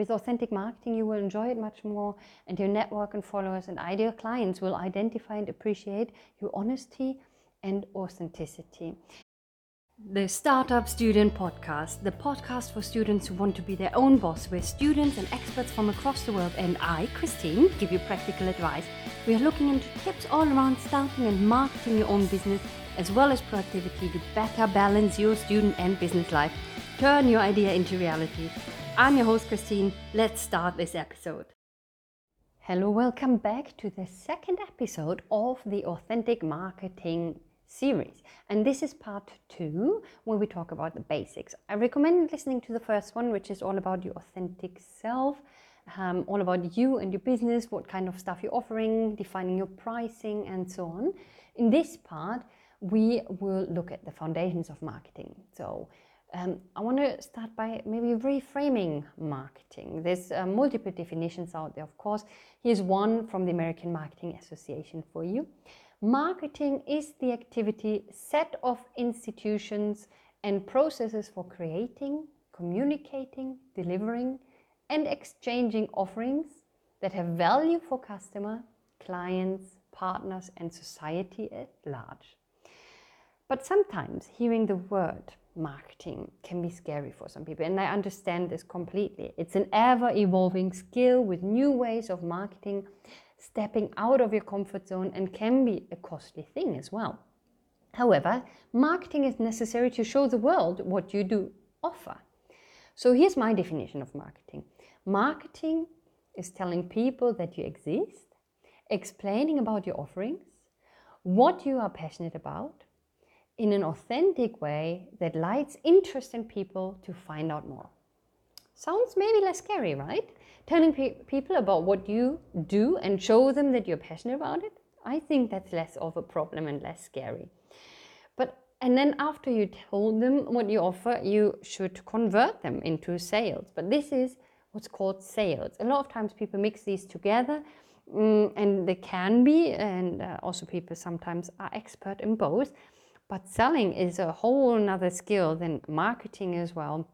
with authentic marketing, you will enjoy it much more, and your network and followers and ideal clients will identify and appreciate your honesty and authenticity. The Startup Student Podcast, the podcast for students who want to be their own boss, where students and experts from across the world and I, Christine, give you practical advice. We are looking into tips all around starting and marketing your own business, as well as productivity to better balance your student and business life. Turn your idea into reality. I'm your host, Christine. Let's start this episode. Hello, welcome back to the second episode of the Authentic Marketing series. And this is part two, where we talk about the basics. I recommend listening to the first one, which is all about your authentic self, um, all about you and your business, what kind of stuff you're offering, defining your pricing, and so on. In this part, we will look at the foundations of marketing. So, um, I want to start by maybe reframing marketing. There's uh, multiple definitions out there, of course. Here's one from the American Marketing Association for you. Marketing is the activity set of institutions and processes for creating, communicating, delivering, and exchanging offerings that have value for customer, clients, partners, and society at large. But sometimes hearing the word marketing can be scary for some people, and I understand this completely. It's an ever evolving skill with new ways of marketing stepping out of your comfort zone and can be a costly thing as well. However, marketing is necessary to show the world what you do offer. So here's my definition of marketing marketing is telling people that you exist, explaining about your offerings, what you are passionate about, in an authentic way that lights interest in people to find out more. Sounds maybe less scary, right? telling pe- people about what you do and show them that you're passionate about it, I think that's less of a problem and less scary. But and then after you told them what you offer, you should convert them into sales. But this is what's called sales. A lot of times people mix these together, um, and they can be, and uh, also people sometimes are expert in both. But selling is a whole another skill than marketing as well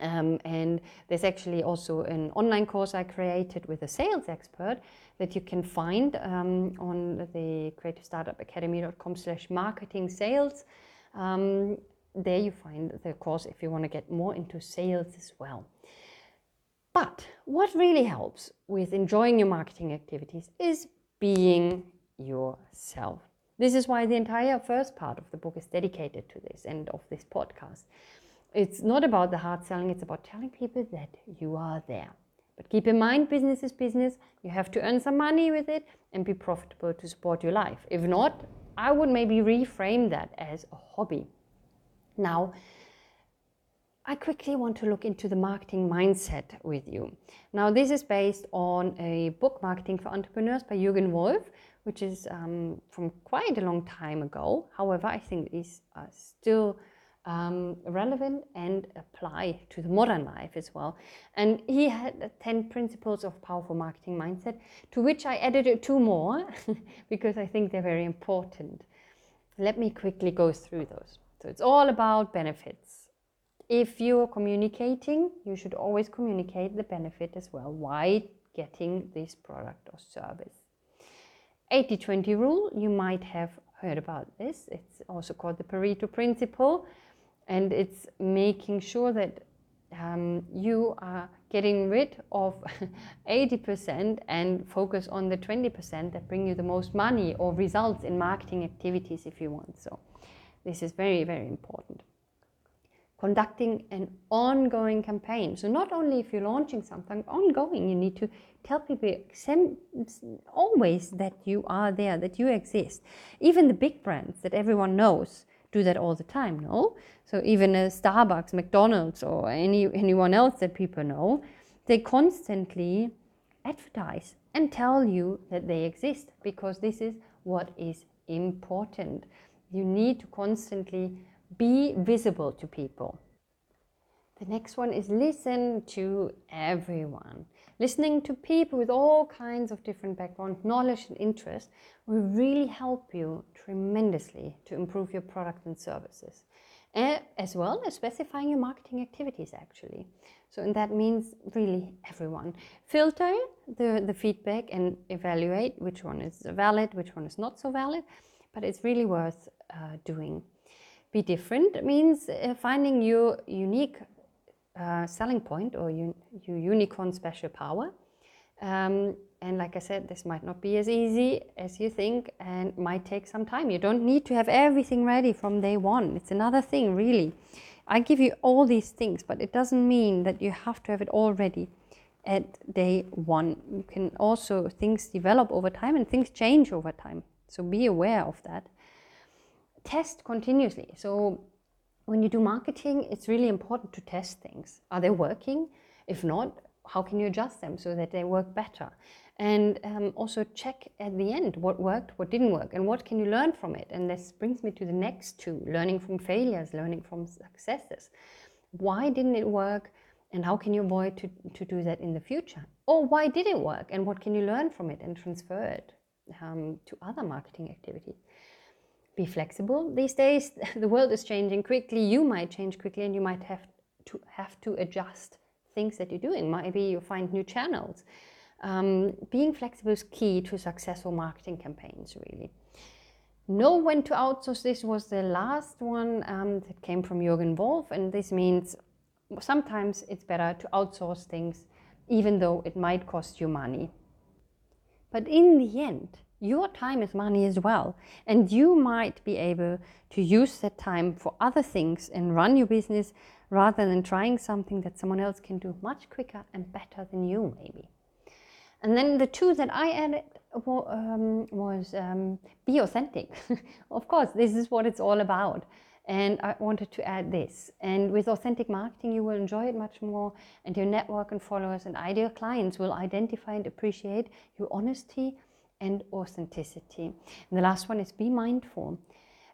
um, and there's actually also an online course I created with a sales expert that you can find um, on the creativestartupacademy.com slash marketing sales. Um, there you find the course if you want to get more into sales as well. But what really helps with enjoying your marketing activities is being yourself. This is why the entire first part of the book is dedicated to this and of this podcast it's not about the hard selling, it's about telling people that you are there. But keep in mind, business is business. You have to earn some money with it and be profitable to support your life. If not, I would maybe reframe that as a hobby. Now, I quickly want to look into the marketing mindset with you. Now, this is based on a book, Marketing for Entrepreneurs by Jürgen Wolf, which is um, from quite a long time ago. However, I think these are still um, relevant and apply to the modern life as well. And he had 10 principles of powerful marketing mindset, to which I added two more because I think they're very important. Let me quickly go through those. So it's all about benefits. If you're communicating, you should always communicate the benefit as well. Why getting this product or service? 80 20 rule, you might have heard about this. It's also called the Pareto principle and it's making sure that um, you are getting rid of 80% and focus on the 20% that bring you the most money or results in marketing activities if you want. So this is very very important conducting an ongoing campaign so not only if you're launching something ongoing you need to tell people always that you are there that you exist even the big brands that everyone knows do that all the time, no? So even a Starbucks, McDonald's, or any anyone else that people know, they constantly advertise and tell you that they exist because this is what is important. You need to constantly be visible to people. The next one is listen to everyone. Listening to people with all kinds of different background, knowledge, and interest will really help you tremendously to improve your product and services. as well as specifying your marketing activities, actually. So, and that means really everyone. Filter the, the feedback and evaluate which one is valid, which one is not so valid, but it's really worth uh, doing. Be different means uh, finding your unique uh, selling point or your unicorn special power. Um, and like I said, this might not be as easy as you think and might take some time. You don't need to have everything ready from day one. It's another thing, really. I give you all these things, but it doesn't mean that you have to have it all ready at day one. You can also, things develop over time and things change over time. So be aware of that. Test continuously. So when you do marketing, it's really important to test things. Are they working? If not, how can you adjust them so that they work better? And um, also check at the end what worked, what didn't work, and what can you learn from it. And this brings me to the next two learning from failures, learning from successes. Why didn't it work? And how can you avoid to, to do that in the future? Or why did it work? And what can you learn from it and transfer it um, to other marketing activities? Be flexible. These days, the world is changing quickly. You might change quickly, and you might have to have to adjust things that you're doing. Maybe you find new channels. Um, being flexible is key to successful marketing campaigns, really. Know when to outsource. This was the last one um, that came from Jürgen Wolf, and this means sometimes it's better to outsource things, even though it might cost you money. But in the end, your time is money as well, and you might be able to use that time for other things and run your business rather than trying something that someone else can do much quicker and better than you, maybe. And then the two that I added um, was um, be authentic. of course, this is what it's all about. And I wanted to add this. And with authentic marketing, you will enjoy it much more, and your network and followers and ideal clients will identify and appreciate your honesty and authenticity. And the last one is be mindful.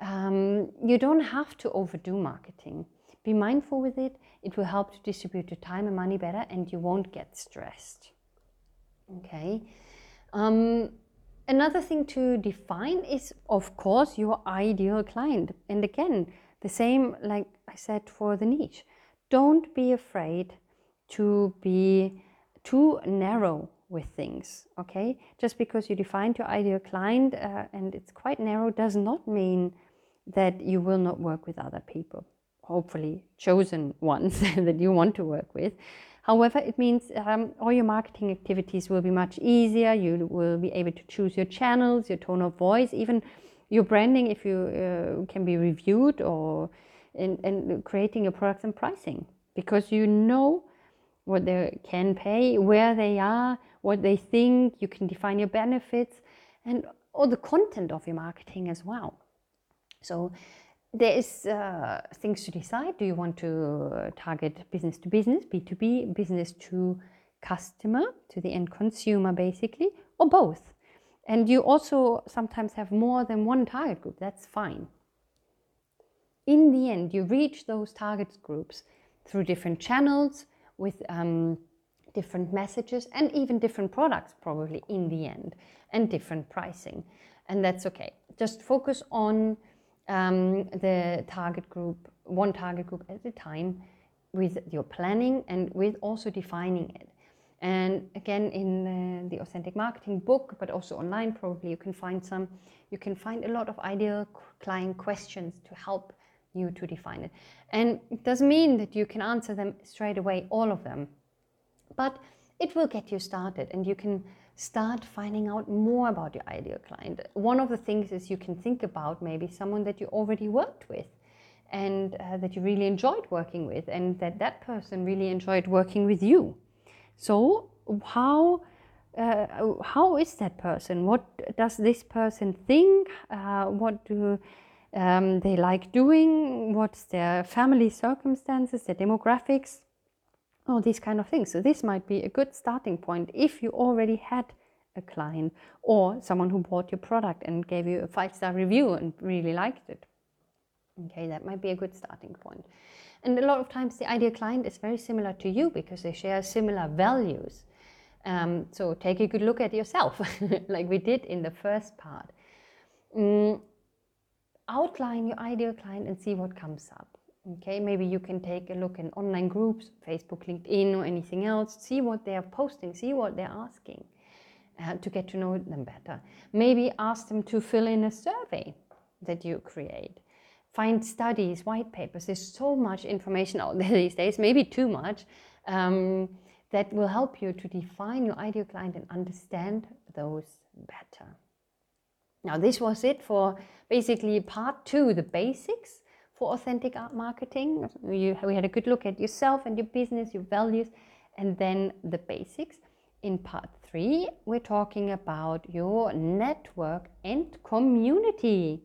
Um, you don't have to overdo marketing. Be mindful with it. It will help to distribute your time and money better, and you won't get stressed. Okay. Um, another thing to define is, of course, your ideal client. And again, the same like I said for the niche. Don't be afraid to be too narrow with things. Okay. Just because you defined your ideal client uh, and it's quite narrow does not mean that you will not work with other people. Hopefully, chosen ones that you want to work with. However, it means um, all your marketing activities will be much easier. You will be able to choose your channels, your tone of voice, even your branding if you uh, can be reviewed or in, in creating your products and pricing because you know what they can pay, where they are, what they think. You can define your benefits and all the content of your marketing as well. So there is uh, things to decide. Do you want to target business to business, B2B, business to customer, to the end consumer basically, or both? And you also sometimes have more than one target group. That's fine. In the end, you reach those target groups through different channels with um, different messages and even different products, probably in the end, and different pricing. And that's okay. Just focus on um, the target group, one target group at a time, with your planning and with also defining it. And again, in uh, the authentic marketing book, but also online, probably you can find some. You can find a lot of ideal client questions to help you to define it. And it doesn't mean that you can answer them straight away, all of them, but it will get you started, and you can start finding out more about your ideal client. One of the things is you can think about maybe someone that you already worked with and uh, that you really enjoyed working with and that that person really enjoyed working with you. So how uh, how is that person? What does this person think? Uh, what do um, they like doing? What's their family circumstances, their demographics? all these kind of things. So this might be a good starting point if you already had a client or someone who bought your product and gave you a five-star review and really liked it. Okay, that might be a good starting point. And a lot of times the ideal client is very similar to you because they share similar values. Um, so take a good look at yourself, like we did in the first part. Mm, outline your ideal client and see what comes up. Okay, maybe you can take a look in online groups, Facebook, LinkedIn, or anything else, see what they are posting, see what they're asking uh, to get to know them better. Maybe ask them to fill in a survey that you create. Find studies, white papers. There's so much information out there these days, maybe too much, um, that will help you to define your ideal client and understand those better. Now, this was it for basically part two the basics for authentic art marketing. You, we had a good look at yourself and your business, your values, and then the basics. In part three, we're talking about your network and community.